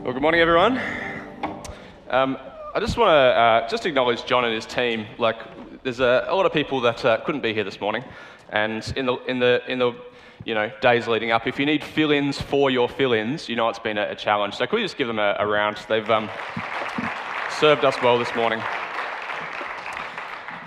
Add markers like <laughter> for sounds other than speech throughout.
Well, good morning, everyone. Um, I just want to uh, just acknowledge John and his team. Like, there's a, a lot of people that uh, couldn't be here this morning, and in the in the in the you know days leading up, if you need fill-ins for your fill-ins, you know it's been a, a challenge. So could we just give them a, a round? They've um, served us well this morning.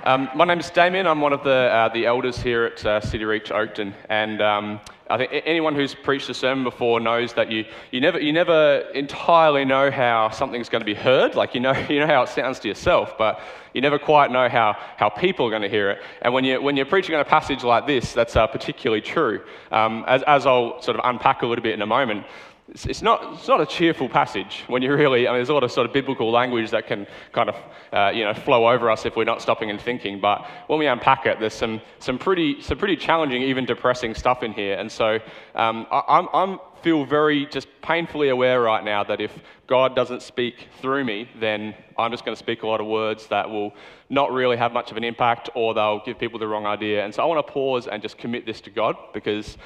Um, my name is Damien. I'm one of the, uh, the elders here at uh, City Reach Oakton. And um, I think anyone who's preached a sermon before knows that you, you, never, you never entirely know how something's going to be heard. Like, you know, <laughs> you know how it sounds to yourself, but you never quite know how, how people are going to hear it. And when, you, when you're preaching on a passage like this, that's uh, particularly true. Um, as, as I'll sort of unpack a little bit in a moment, it's, it's, not, it's not a cheerful passage when you really, I mean, there's a lot of sort of biblical language that can kind of, uh, you know, flow over us if we're not stopping and thinking. But when we unpack it, there's some, some, pretty, some pretty challenging, even depressing stuff in here. And so um, I I'm, I'm feel very just painfully aware right now that if God doesn't speak through me, then I'm just going to speak a lot of words that will not really have much of an impact or they'll give people the wrong idea. And so I want to pause and just commit this to God because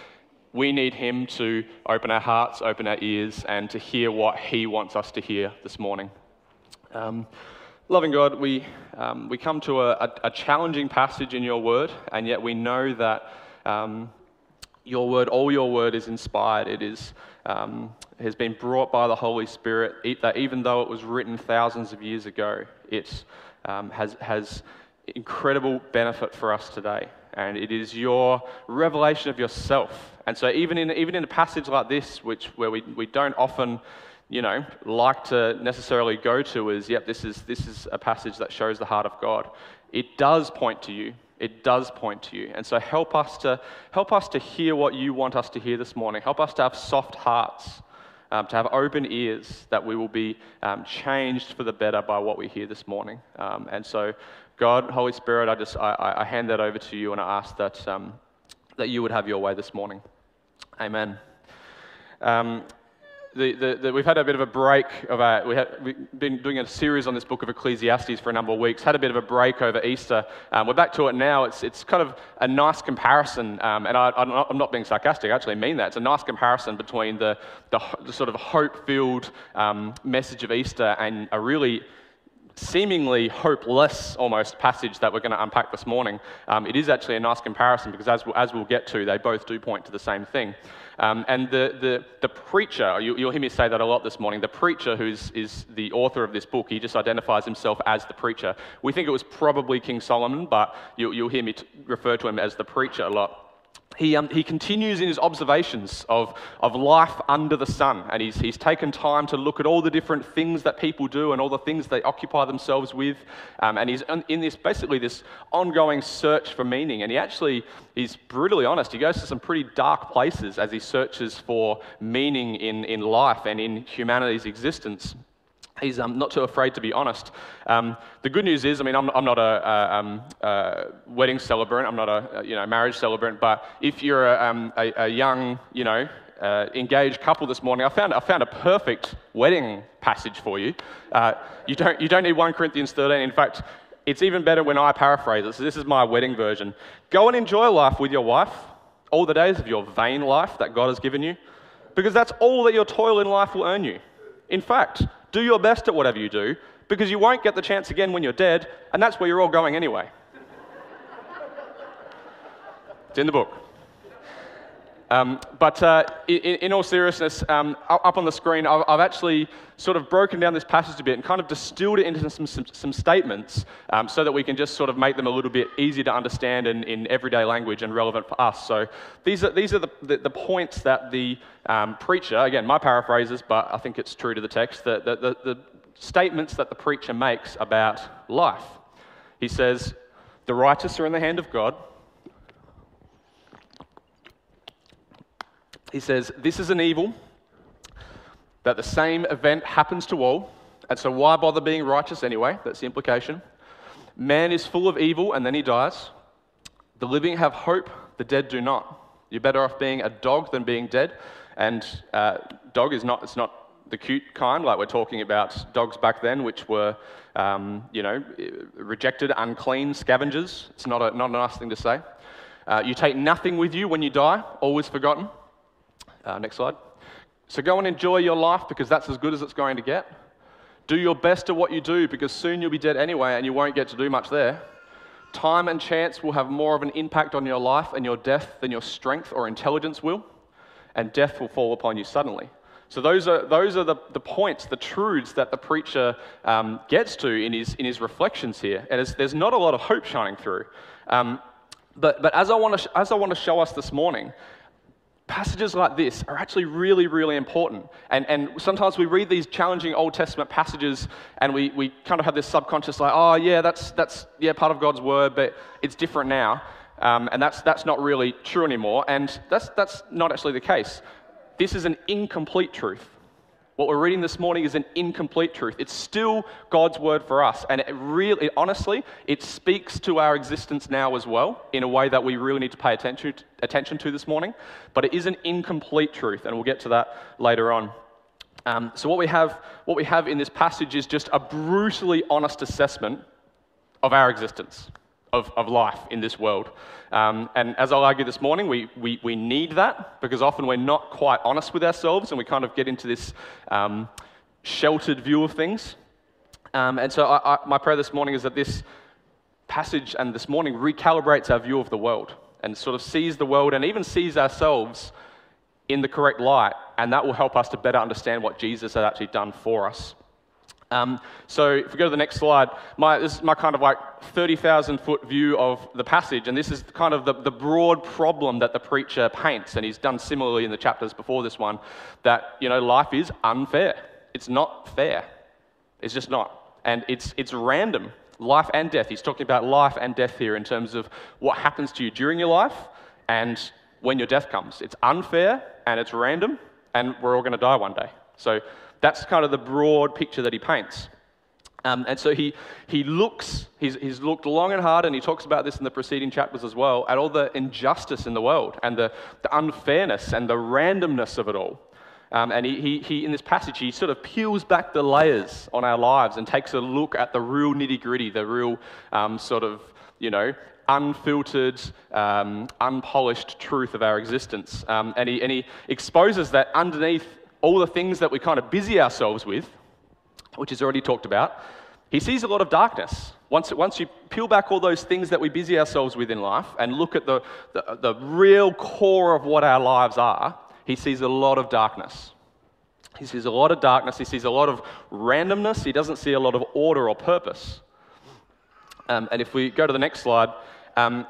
we need Him to open our hearts, open our ears, and to hear what He wants us to hear this morning. Um, loving God, we, um, we come to a, a, a, challenging passage in your word, and yet we know that um, your word, all your word, is inspired. It is, um, has been brought by the Holy Spirit, that even though it was written thousands of years ago, it um, has, has incredible benefit for us today and it is your revelation of yourself. And so, even in, even in a passage like this, which, where we, we don't often you know, like to necessarily go to, is yep, this is, this is a passage that shows the heart of God. It does point to you. It does point to you. And so, help us to, help us to hear what you want us to hear this morning. Help us to have soft hearts. Um, to have open ears that we will be um, changed for the better by what we hear this morning. Um, and so God, Holy Spirit, I just I, I hand that over to you and I ask that, um, that you would have your way this morning. Amen. Um, the, the, the, we've had a bit of a break of our, we have, we've been doing a series on this book of Ecclesiastes for a number of weeks, had a bit of a break over Easter. Um, we're back to it now. It's, it's kind of a nice comparison, um, and I, am not, not, being sarcastic, I actually mean that. It's a nice comparison between the, the, the sort of hope filled um, message of Easter and a really seemingly hopeless almost passage that we're going to unpack this morning, um, it is actually a nice comparison because, as, as we'll get to, they both do point to the same thing. Um, and the, the, the preacher, you, will hear me say that a lot this morning, the preacher who is the author of this book, he just identifies himself as the preacher. We think it was probably King Solomon, but you, will hear me t- refer to him as the preacher a lot he, um, he continues in his observations of, of life under the sun, and he's, he's taken time to look at all the different things that people do and all the things they occupy themselves with. Um, and he's in this basically this ongoing search for meaning. And he actually, he's brutally honest, he goes to some pretty dark places as he searches for meaning in, in life and in humanity's existence he's um, not too afraid to be honest. Um, the good news is, I mean, I'm, I'm not a, a, um, a, wedding celebrant, I'm not a, you know marriage celebrant, but if you're a, um, a young, you know, uh, engaged couple this morning, I found, I found a perfect wedding passage for you. Uh, you, don't, you don't need 1 Corinthians 13. In fact, it's even better when I paraphrase it. So this is my wedding version. Go and enjoy life with your wife, all the days of your vain life that God has given you, because that's all that your toil in life will earn you. In fact, do your best at whatever you do because you won't get the chance again when you're dead, and that's where you're all going anyway. it's in the book. Um, but uh, in, in, all seriousness, um, up on the screen, I've, I've, actually sort of broken down this passage a bit and kind of distilled it into some, some, some statements um, so that we can just sort of make them a little bit easier to understand in, in everyday language and relevant for us. So these are, these are the, the, the points that the um, preacher, again, my paraphrases, but I think it's true to the text, the, the, the, the statements that the preacher makes about life. He says, The righteous are in the hand of God. He says, This is an evil, that the same event happens to all, and so why bother being righteous anyway? That's the implication. Man is full of evil, and then he dies. The living have hope, the dead do not. You're better off being a dog than being dead. And uh, dog is not, it's not the cute kind, like we're talking about dogs back then, which were, um, you know, rejected, unclean scavengers. It's not a, not a nice thing to say. Uh, you take nothing with you when you die, always forgotten. Uh, next slide. So go and enjoy your life because that's as good as it's going to get. Do your best at what you do because soon you'll be dead anyway and you won't get to do much there. Time and chance will have more of an impact on your life and your death than your strength or intelligence will, and death will fall upon you suddenly. So, those are, those are the, the points, the truths that the preacher um, gets to in his, in his reflections here. And there's not a lot of hope shining through. Um, but, but as, I want to, as I want to show us this morning, passages like this are actually really, really important. And, and sometimes we read these challenging Old Testament passages and we, we kind of have this subconscious, like, oh, yeah, that's, that's yeah, part of God's word, but it's different now. Um, and that's, that's not really true anymore. And that's, that's not actually the case. This is an incomplete truth. What we're reading this morning is an incomplete truth. It's still God's word for us. And it really, it, honestly, it speaks to our existence now as well in a way that we really need to pay attention to, attention to this morning. But it is an incomplete truth, and we'll get to that later on. Um, so, what we, have, what we have in this passage is just a brutally honest assessment of our existence of, of life in this world. Um, and as I'll argue this morning, we, we, we need that because often we're not quite honest with ourselves and we kind of get into this um, sheltered view of things. Um, and so I, I, my prayer this morning is that this passage and this morning recalibrates our view of the world and sort of sees the world and even sees ourselves in the correct light. And that will help us to better understand what Jesus has actually done for us. Um, so if we go to the next slide, my, this is my kind of like 30,000 foot view of the passage, and this is kind of the, the broad problem that the preacher paints, and he's done similarly in the chapters before this one, that, you know, life is unfair. It's not fair. It's just not. And it's, it's random, life and death. He's talking about life and death here in terms of what happens to you during your life and when your death comes. It's unfair and it's random, and we're all going to die one day. So that's kind of the broad picture that he paints. Um, and so he, he looks, he's, he's looked long and hard, and he talks about this in the preceding chapters as well, at all the injustice in the world and the, the unfairness and the randomness of it all. Um, and he, he, he, in this passage, he sort of peels back the layers on our lives and takes a look at the real nitty gritty, the real um, sort of, you know, unfiltered, um, unpolished truth of our existence. Um, and, he, and he exposes that underneath all the things that we kind of busy ourselves with, which is already talked about, he sees a lot of darkness. Once, once you peel back all those things that we busy ourselves with in life and look at the, the, the real core of what our lives are, he sees a lot of darkness. He sees a lot of darkness. He sees a lot of randomness. He doesn't see a lot of order or purpose. Um, and if we go to the next slide, um,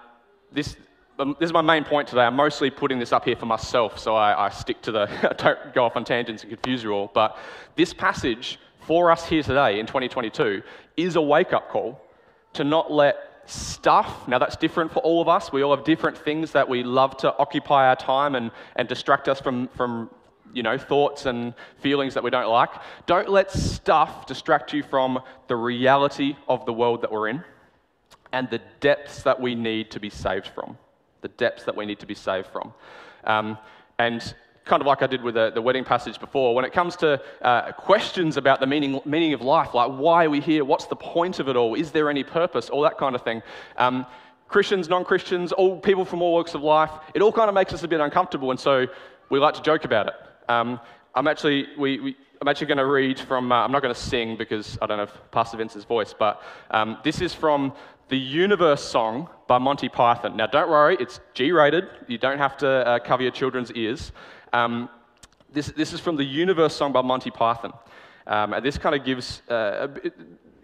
this, Um, this is my main point today. I'm mostly putting this up here for myself, so I, I stick to the, <laughs> don't go off on tangents and confuse you all. But this passage for us here today in 2022 is a wake up call to not let stuff, now that's different for all of us. We all have different things that we love to occupy our time and, and distract us from, from you know, thoughts and feelings that we don't like. Don't let stuff distract you from the reality of the world that we're in and the depths that we need to be saved from the depths that we need to be saved from. Um, and kind of like I did with the, the wedding passage before, when it comes to uh, questions about the meaning, meaning of life, like why are we here? What's the point of it all? Is there any purpose? All that kind of thing. Um, Christians, non Christians, all people from all walks of life, it all kind of makes us a bit uncomfortable, and so we like to joke about it. Um, I'm actually, we, we, I'm actually going to read from, uh, I'm not going to sing because I don't have Pastor Vince's voice, but um, this is from the Universe song by Monty Python. Now, don't worry, it's G rated. You don't have to uh, cover your children's ears. Um, this, this is from the Universe song by Monty Python. Um, and this kind of gives uh,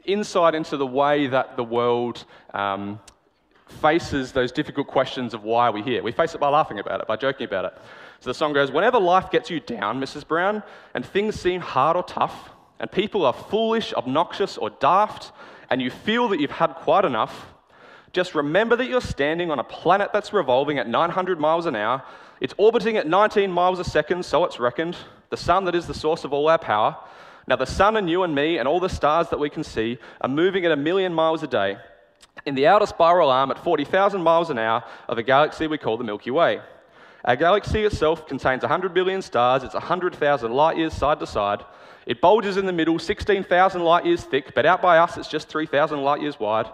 insight into the way that the world um, faces those difficult questions of why are we here. We face it by laughing about it, by joking about it. So the song goes Whenever life gets you down, Mrs. Brown, and things seem hard or tough, and people are foolish, obnoxious, or daft, and you feel that you've had quite enough, just remember that you're standing on a planet that's revolving at 900 miles an hour. It's orbiting at 19 miles a second, so it's reckoned. The sun that is the source of all our power. Now, the sun and you and me and all the stars that we can see are moving at a million miles a day in the outer spiral arm at 40,000 miles an hour of a galaxy we call the Milky Way. Our galaxy itself contains 100 billion stars. It's 100,000 light years side to side. It bulges in the middle, 16,000 light years thick, but out by us it's just 3,000 light years wide.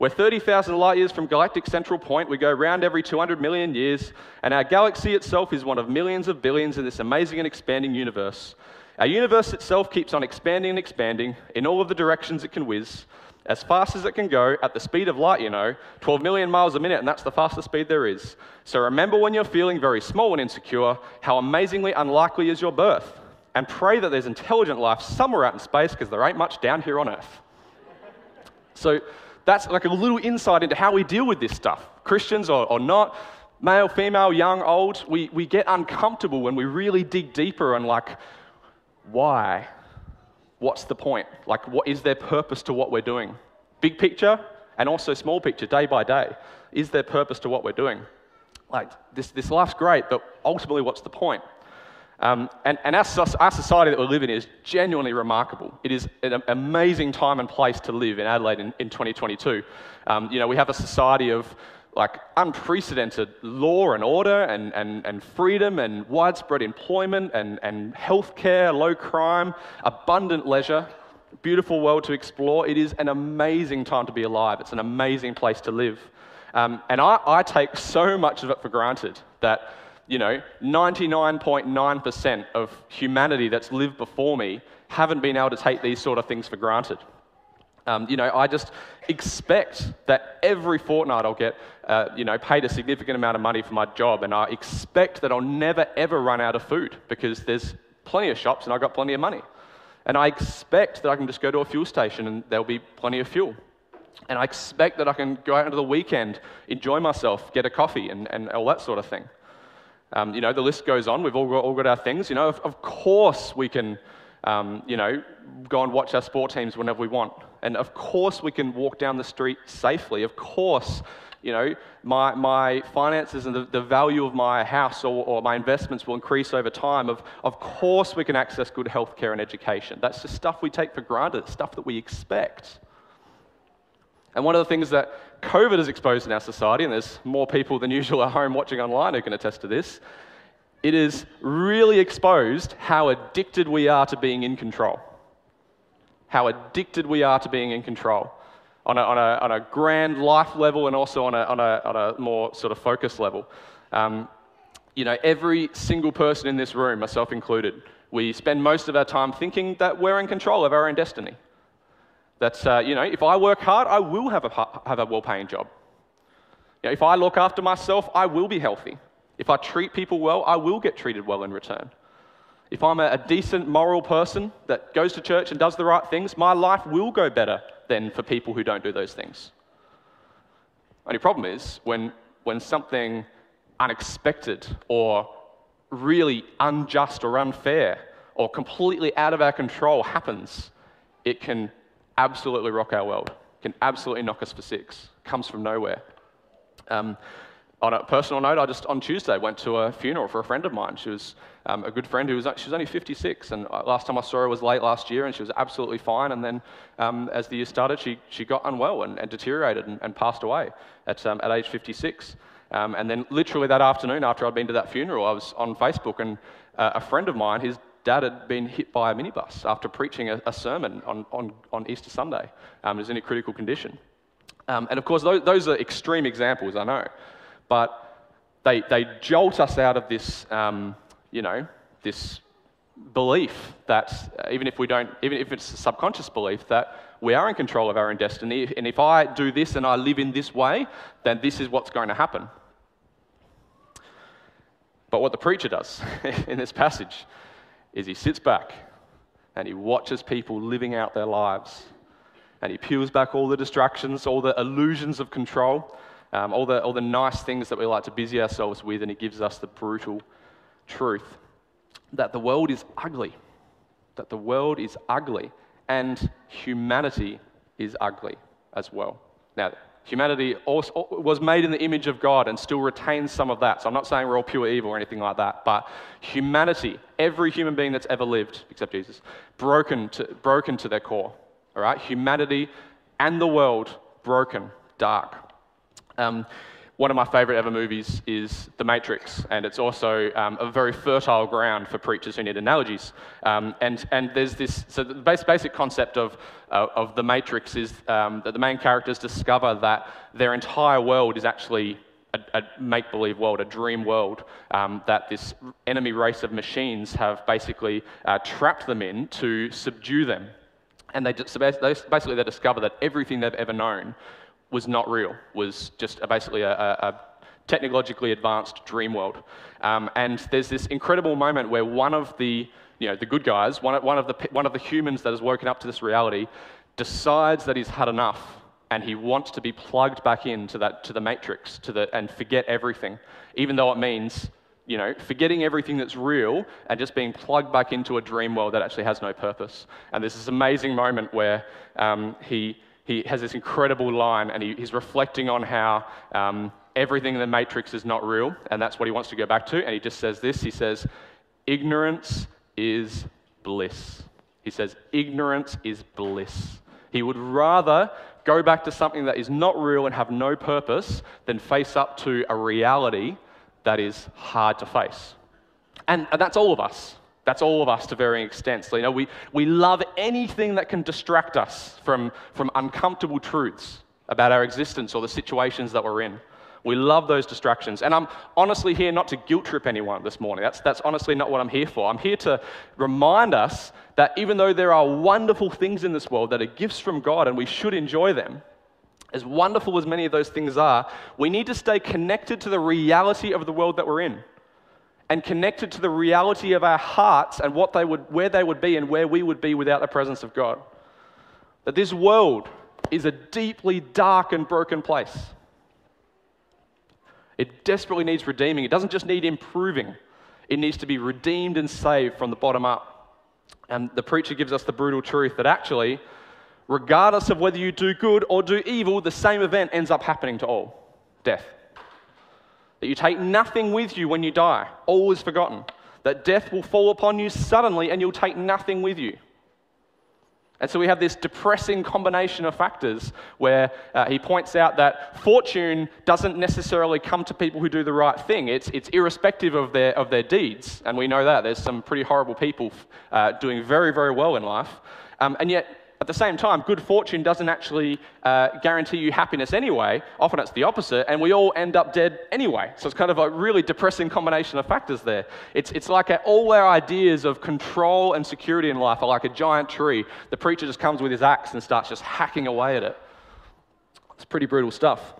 We're 30,000 light years from galactic central point. We go round every 200 million years, and our galaxy itself is one of millions of billions in this amazing and expanding universe. Our universe itself keeps on expanding and expanding in all of the directions it can whiz, as fast as it can go, at the speed of light, you know, 12 million miles a minute, and that's the fastest speed there is. So remember when you're feeling very small and insecure, how amazingly unlikely is your birth. And pray that there's intelligent life somewhere out in space because there ain't much down here on Earth. So, that's like a little insight into how we deal with this stuff. Christians or, or not, male, female, young, old, we, we get uncomfortable when we really dig deeper and like, why? What's the point? Like, what is there purpose to what we're doing? Big picture and also small picture, day by day. Is there purpose to what we're doing? Like, this, this life's great, but ultimately, what's the point? Um, and, and our, our, society that we live in is genuinely remarkable. It is an amazing time and place to live in Adelaide in, in 2022. Um, you know, we have a society of like unprecedented law and order and, and, and freedom and widespread employment and, and healthcare, low crime, abundant leisure, beautiful world to explore. It is an amazing time to be alive. It's an amazing place to live. Um, and I, I take so much of it for granted that you know, 99.9% of humanity that's lived before me haven't been able to take these sort of things for granted. Um, you know, I just expect that every fortnight I'll get, uh, you know, paid a significant amount of money for my job, and I expect that I'll never ever run out of food because there's plenty of shops and I've got plenty of money. And I expect that I can just go to a fuel station and there'll be plenty of fuel. And I expect that I can go out into the weekend, enjoy myself, get a coffee, and, and all that sort of thing. Um, you know, the list goes on. We've all got, all got our things. You know, of, of course we can, um, you know, go and watch our sport teams whenever we want. And of course we can walk down the street safely. Of course, you know, my, my finances and the, the value of my house or, or my investments will increase over time. Of, of course we can access good health care and education. That's just stuff we take for granted, stuff that we expect. And one of the things that COVID has exposed in our society, and there's more people than usual at home watching online who can attest to this, it has really exposed how addicted we are to being in control. How addicted we are to being in control on a, on a, on a grand life level and also on a, on a, on a more sort of focus level. Um, you know, every single person in this room, myself included, we spend most of our time thinking that we're in control of our own destiny. That, uh, you know, if I work hard, I will have a, have a well paying job. You know, if I look after myself, I will be healthy. If I treat people well, I will get treated well in return. If I'm a, a decent moral person that goes to church and does the right things, my life will go better than for people who don't do those things. Only problem is when, when something unexpected or really unjust or unfair or completely out of our control happens, it can absolutely rock our world, can absolutely knock us for six, comes from nowhere. Um, on a personal note, I just on Tuesday went to a funeral for a friend of mine. She was um, a good friend who was she was only 56, and uh, last time I saw her was late last year, and she was absolutely fine. And then, um, as the year started, she, she got unwell and, and deteriorated and, and, passed away at, um, at age 56. Um, and then, literally that afternoon, after I'd been to that funeral, I was on Facebook, and uh, a friend of mine, his dad had been hit by a minibus after preaching a, a sermon on, on, on Easter Sunday. Um, he was in a critical condition. Um, and of course, those, those, are extreme examples, I know. But they, they jolt us out of this, um, you know, this belief that uh, even if we don't, even if it's a subconscious belief, that we are in control of our own destiny. And if I do this and I live in this way, then this is what's going to happen. But what the preacher does <laughs> in this passage is he sits back and he watches people living out their lives. And he peels back all the distractions, all the illusions of control, um, all, the, all the nice things that we like to busy ourselves with, and he gives us the brutal truth that the world is ugly. That the world is ugly, and humanity is ugly as well. Now, Humanity also was made in the image of God and still retains some of that. So I'm not saying we're all pure evil or anything like that, but humanity, every human being that's ever lived, except Jesus, broken to, broken to their core. All right? Humanity and the world broken, dark. Um, one of my favorite ever movies is The Matrix, and it's also um, a very fertile ground for preachers who need analogies. Um, and, and there's this, so the basic, concept of, uh, of The Matrix is um, that the main characters discover that their entire world is actually a, a make believe world, a dream world, um, that this enemy race of machines have basically uh, trapped them in to subdue them. And they, basically they discover that everything they've ever known was not real, was just a, basically a, a, technologically advanced dream world. Um, and there's this incredible moment where one of the, you know, the good guys, one, one, of the, one of the humans that has woken up to this reality, decides that he's had enough and he wants to be plugged back into that to the matrix to the, and forget everything even though it means you know forgetting everything that's real and just being plugged back into a dream world that actually has no purpose and there's this amazing moment where um, he he has this incredible line and he, he's reflecting on how um, everything in the matrix is not real and that's what he wants to go back to and he just says this he says ignorance is bliss he says ignorance is bliss he would rather go back to something that is not real and have no purpose than face up to a reality that is hard to face. And, and that's all of us. That's all of us to varying extents. So, you know, we, we love anything that can distract us from, from uncomfortable truths about our existence or the situations that we're in. We love those distractions. And I'm honestly here not to guilt trip anyone this morning. That's, that's honestly not what I'm here for. I'm here to remind us that even though there are wonderful things in this world that are gifts from God and we should enjoy them, as wonderful as many of those things are, we need to stay connected to the reality of the world that we're in and connected to the reality of our hearts and what they would, where they would be and where we would be without the presence of God. That this world is a deeply dark and broken place. It desperately needs redeeming. It doesn't just need improving, it needs to be redeemed and saved from the bottom up. And the preacher gives us the brutal truth that actually, regardless of whether you do good or do evil, the same event ends up happening to all death. That you take nothing with you when you die, all is forgotten. That death will fall upon you suddenly and you'll take nothing with you. And so we have this depressing combination of factors where uh, he points out that fortune doesn't necessarily come to people who do the right thing. It's, it's irrespective of their, of their deeds. And we know that. There's some pretty horrible people uh, doing very, very well in life. Um, and yet, at the same time, good fortune doesn't actually uh, guarantee you happiness anyway. Often it's the opposite, and we all end up dead anyway. So it's kind of a really depressing combination of factors there. It's, it's like all our ideas of control and security in life are like a giant tree. The preacher just comes with his axe and starts just hacking away at it. It's pretty brutal stuff.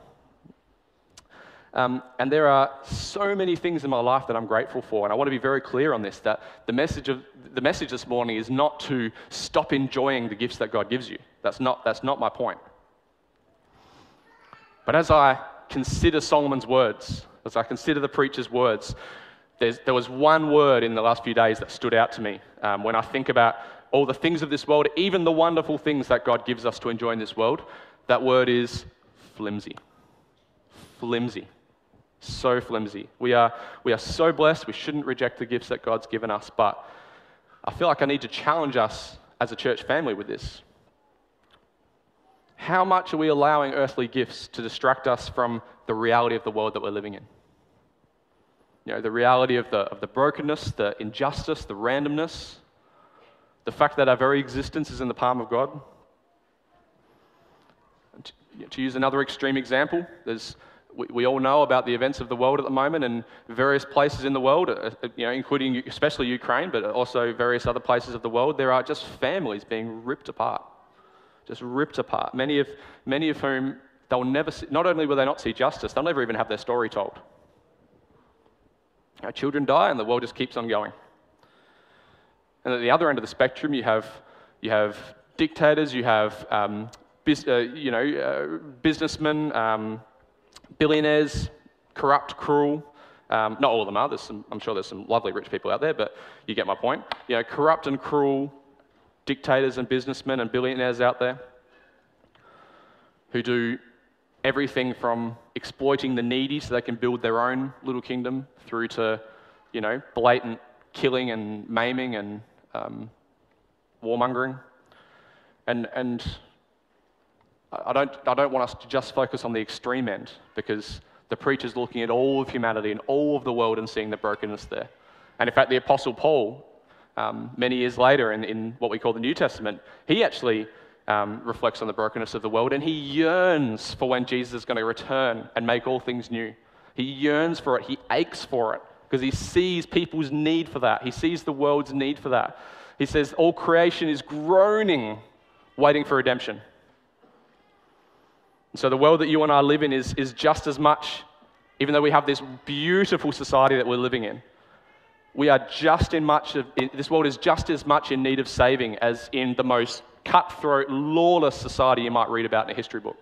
Um, and there are so many things in my life that I'm grateful for. And I want to be very clear on this that the message, of, the message this morning is not to stop enjoying the gifts that God gives you. That's not, that's not my point. But as I consider Solomon's words, as I consider the preacher's words, there was one word in the last few days that stood out to me um, when I think about all the things of this world, even the wonderful things that God gives us to enjoy in this world. That word is flimsy. Flimsy so flimsy. We are, we are so blessed. We shouldn't reject the gifts that God's given us. But I feel like I need to challenge us as a church family with this. How much are we allowing earthly gifts to distract us from the reality of the world that we're living in? You know, the reality of the, of the brokenness, the injustice, the randomness, the fact that our very existence is in the palm of God. To, to use another extreme example, there's we, we all know about the events of the world at the moment and various places in the world, uh, uh, you know, including especially Ukraine, but also various other places of the world. There are just families being ripped apart, just ripped apart. Many of, many of whom they'll never, see, not only will they not see justice, they'll never even have their story told. Our children die and the world just keeps on going. And at the other end of the spectrum, you have, you have dictators, you have um, uh, you know, uh, businessmen, um, billionaires, corrupt, cruel. Um, not all of them are. There's some, I'm sure there's some lovely rich people out there, but you get my point. You know, corrupt and cruel dictators and businessmen and billionaires out there who do everything from exploiting the needy so they can build their own little kingdom through to, you know, blatant killing and maiming and um, warmongering. And, and I don't, I don't want us to just focus on the extreme end because The preacher's looking at all of humanity and all of the world and seeing the brokenness there. And in fact, the Apostle Paul, um, many years later in, in what we call the New Testament, he actually um, reflects on the brokenness of the world and he yearns for when Jesus is going to return and make all things new. He yearns for it, he aches for it because he sees people's need for that. He sees the world's need for that. He says, All creation is groaning, waiting for redemption. So the world that you and I live in is, is just as much, even though we have this beautiful society that we're living in, we are just in much of, this world is just as much in need of saving as in the most cutthroat, lawless society you might read about in a history book.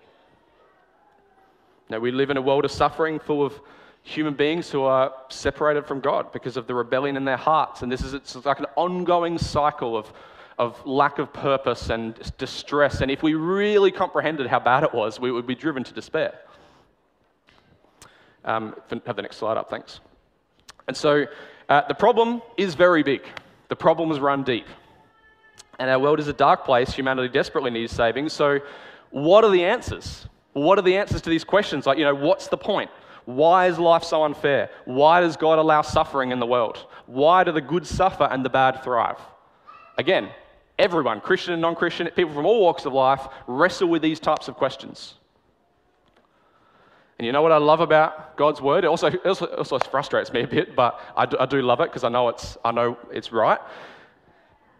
Now, we live in a world of suffering full of human beings who are separated from God because of the rebellion in their hearts. And this is it's like an ongoing cycle of, of lack of purpose and distress. And if we really comprehended how bad it was, we would be driven to despair. Um, have the next slide up, thanks. And so uh, the problem is very big. The problems run deep. And our world is a dark place. Humanity desperately needs saving. So, what are the answers? What are the answers to these questions? Like, you know, what's the point? Why is life so unfair? Why does God allow suffering in the world? Why do the good suffer and the bad thrive? Again, everyone, Christian and non Christian, people from all walks of life, wrestle with these types of questions. And you know what I love about God's word? It also, it also, frustrates me a bit, but I do, I do love it because I know it's, I know it's right.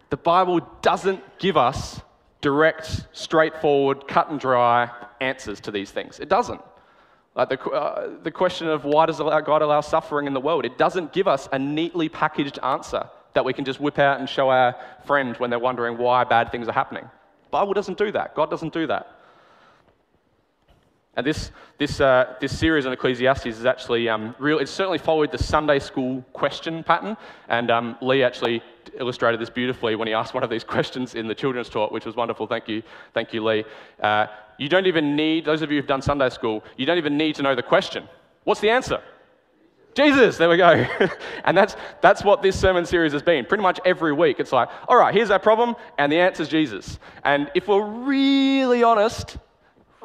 The Bible doesn't give us direct, straightforward, cut and dry answers to these things. It doesn't. Like the, uh, the question of why does God allow suffering in the world? It doesn't give us a neatly packaged answer that we can just whip out and show our friend when they're wondering why bad things are happening. Bible doesn't do that. God doesn't do that. And this, this, uh, this series on Ecclesiastes is actually um, real. It's certainly followed the Sunday school question pattern. And um, Lee actually illustrated this beautifully when he asked one of these <laughs> questions in the children's talk, which was wonderful. Thank you, thank you, Lee. Uh, you don't even need, those of you who've done Sunday school, you don't even need to know the question. What's the answer? Jesus, there we go. <laughs> and that's, that's what this sermon series has been. Pretty much every week, it's like, all right, here's our problem, and the answer is Jesus. And if we're really honest,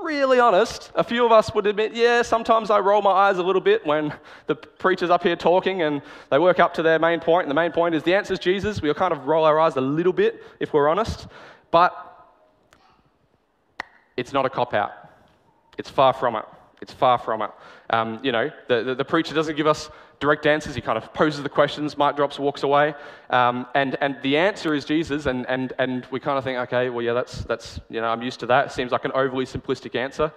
really honest, a few of us would admit, yeah, sometimes I roll my eyes a little bit when the preacher's up here talking and they work up to their main point, and the main point is the answer is Jesus. We'll kind of roll our eyes a little bit if we're honest, but it's not a cop out. It's far from it. It's far from it. Um, you know, the, the, the, preacher doesn't give us direct answers. He kind of poses the questions, mic drops, walks away. Um, and, and the answer is Jesus. And, and, and we kind of think, okay, well, yeah, that's, that's, you know, I'm used to that. It seems like an overly simplistic answer.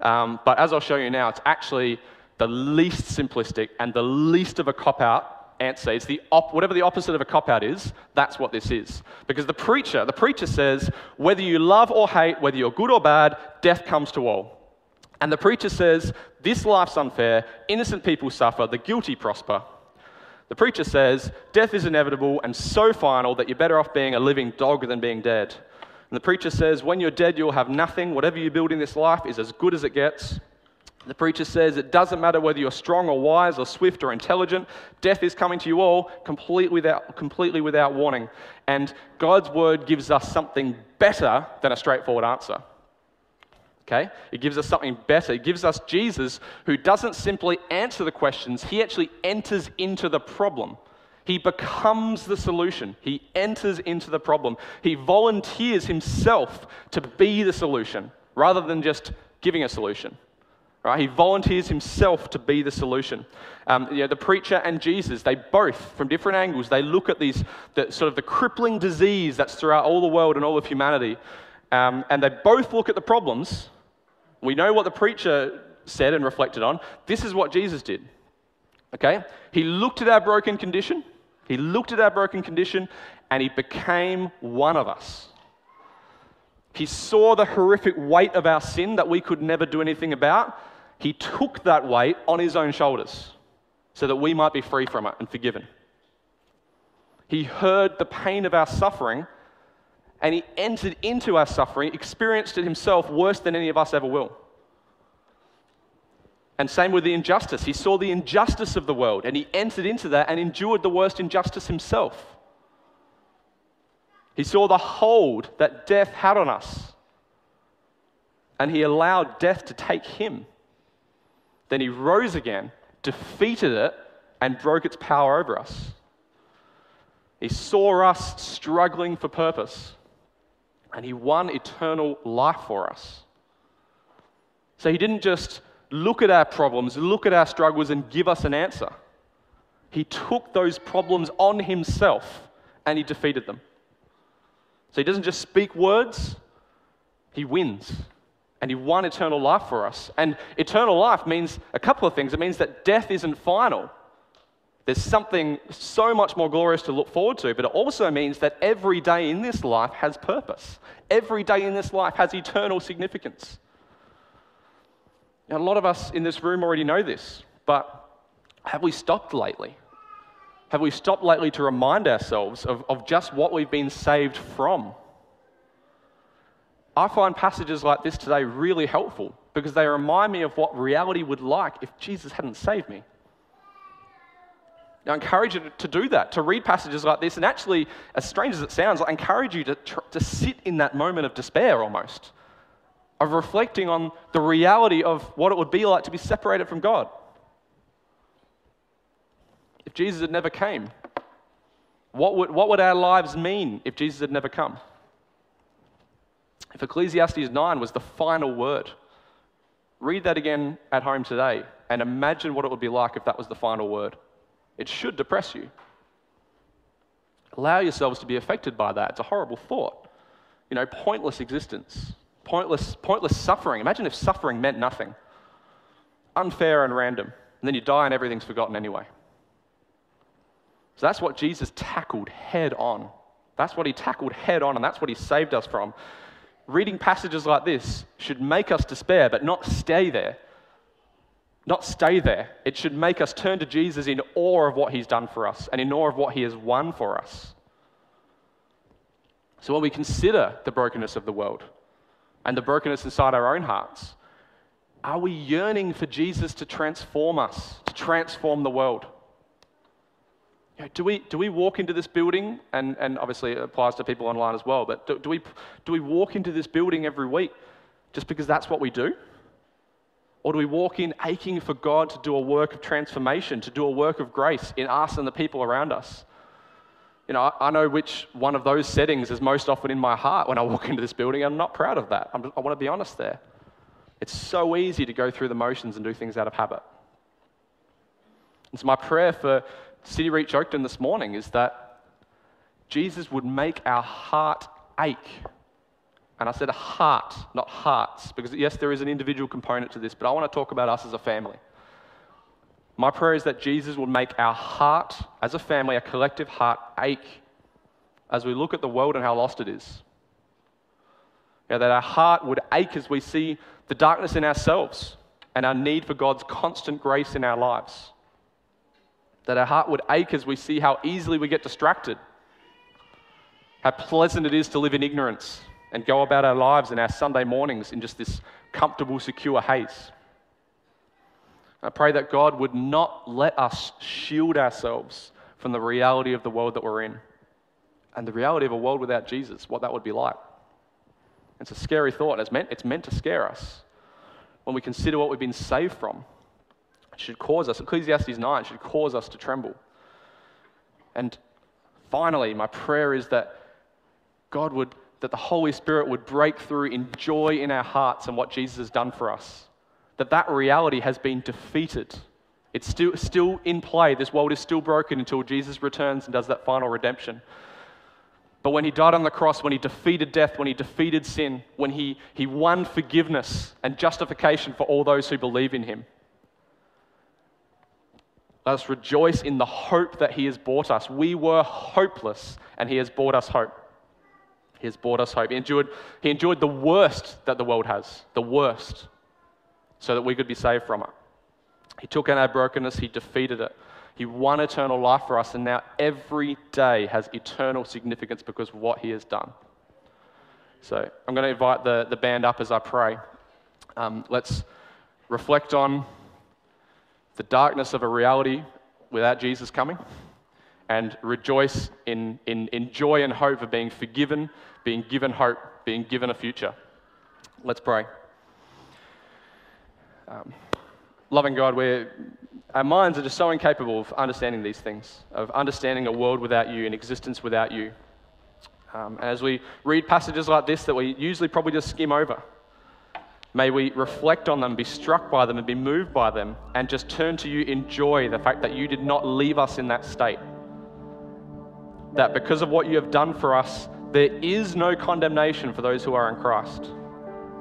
Um, but as I'll show you now, it's actually the least simplistic and the least of a cop out answer. It's the op- whatever the opposite of a cop out is, that's what this is. Because the preacher, the preacher says, whether you love or hate, whether you're good or bad, death comes to all. And the preacher says, This life's unfair, innocent people suffer, the guilty prosper. The preacher says, Death is inevitable and so final that you're better off being a living dog than being dead. And the preacher says, When you're dead, you'll have nothing. Whatever you build in this life is as good as it gets. The preacher says, It doesn't matter whether you're strong or wise or swift or intelligent, death is coming to you all completely without, completely without warning. And God's word gives us something better than a straightforward answer. Okay? It gives us something better. It gives us Jesus who doesn't simply answer the questions, he actually enters into the problem. He becomes the solution. He enters into the problem. He volunteers himself to be the solution rather than just giving a solution. Right? He volunteers himself to be the solution. Um, you know, the preacher and Jesus, they both, from different angles, they look at these, the, sort of the crippling disease that's throughout all the world and all of humanity, um, and they both look at the problems. We know what the preacher said and reflected on. This is what Jesus did. Okay? He looked at our broken condition, he looked at our broken condition, and he became one of us. He saw the horrific weight of our sin that we could never do anything about. He took that weight on his own shoulders so that we might be free from it and forgiven. He heard the pain of our suffering and he entered into our suffering, experienced it himself worse than any of us ever will. And same with the injustice. He saw the injustice of the world and he entered into that and endured the worst injustice himself. He saw the hold that death had on us and he allowed death to take him. Then he rose again, defeated it, and broke its power over us. He saw us struggling for purpose, and he won eternal life for us. So he didn't just look at our problems, look at our struggles, and give us an answer. He took those problems on himself and he defeated them. So he doesn't just speak words, he wins. And he won eternal life for us. And eternal life means a couple of things. It means that death isn't final. There's something so much more glorious to look forward to, but it also means that every day in this life has purpose. Every day in this life has eternal significance. Now, a lot of us in this room already know this, but have we stopped lately? Have we stopped lately to remind ourselves of, of just what we've been saved from? I find passages like this today really helpful because they remind me of what reality would like if Jesus hadn't saved me. I encourage you to do that, to read passages like this, and actually, as strange as it sounds, I encourage you to, to sit in that moment of despair almost, of reflecting on the reality of what it would be like to be separated from God. If Jesus had never came, what would, what would our lives mean if Jesus had never come? If Ecclesiastes 9 was the final word, read that again at home today and imagine what it would be like if that was the final word. It should depress you. Allow yourselves to be affected by that. It's a horrible thought. You know, pointless existence, pointless, pointless suffering. Imagine if suffering meant nothing, unfair and random, and then you die and everything's forgotten anyway. So that's what Jesus tackled head on. That's what he tackled head on, and that's what he saved us from. Reading passages like this should make us despair, but not stay there. Not stay there. It should make us turn to Jesus in awe of what he's done for us and in awe of what he has won for us. So when we consider the brokenness of the world and the brokenness inside our own hearts, are we yearning for Jesus to transform us, to transform the world? You know, do, we, do we walk into this building, and, and obviously it applies to people online as well, but do, do, we, do we walk into this building every week just because that's what we do? Or do we walk in aching for God to do a work of transformation, to do a work of grace in us and the people around us? You know, I, know which one of those settings is most often in my heart when I walk into this building. I'm not proud of that. I'm, I want to be honest there. It's so easy to go through the motions and do things out of habit. And so, my prayer for City Reach Oakton this morning is that Jesus would make our heart ache. And I said heart, not hearts, because yes, there is an individual component to this, but I want to talk about us as a family. My prayer is that Jesus would make our heart, as a family, a collective heart, ache as we look at the world and how lost it is. Yeah, that our heart would ache as we see the darkness in ourselves and our need for God's constant grace in our lives that our heart would ache as we see how easily we get distracted, how pleasant it is to live in ignorance and go about our lives and our Sunday mornings in just this comfortable, secure haze. I pray that God would not let us shield ourselves from the reality of the world that we're in and the reality of a world without Jesus, what that would be like. It's a scary thought. It's meant, it's meant to scare us when we consider what we've been saved from it should cause us, Ecclesiastes 9 should cause us to tremble. And finally, my prayer is that God would, that the Holy Spirit would break through in joy in our hearts and what Jesus has done for us. That that reality has been defeated. It's still, still in play. This world is still broken until Jesus returns and does that final redemption. But when he died on the cross, when he defeated death, when he defeated sin, when he, he won forgiveness and justification for all those who believe in him, let us rejoice in the hope that He has brought us. We were hopeless, and He has brought us hope. He has brought us hope. He endured, he endured the worst that the world has, the worst, so that we could be saved from it. He took in our brokenness, He defeated it. He won eternal life for us, and now every day has eternal significance because of what He has done. So I'm going to invite the, the band up as I pray. Um, let's reflect on the darkness of a reality without Jesus coming and rejoice in, in, in joy and hope of being forgiven, being given hope, being given a future. Let's pray. Um, loving God, we're, our minds are just so incapable of understanding these things, of understanding a world without you, an existence without you. Um, and as we read passages like this that we usually probably just skim over, may we reflect on them, be struck by them, and be moved by them, and just turn to you in joy the fact that you did not leave us in that state. That because of what you have done for us, there is no condemnation for those who are in Christ.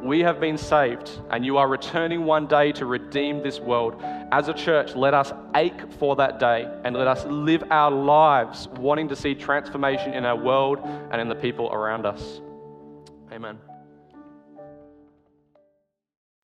We have been saved, and you are returning one day to redeem this world. As a church, let us ache for that day and let us live our lives wanting to see transformation in our world and in the people around us. Amen.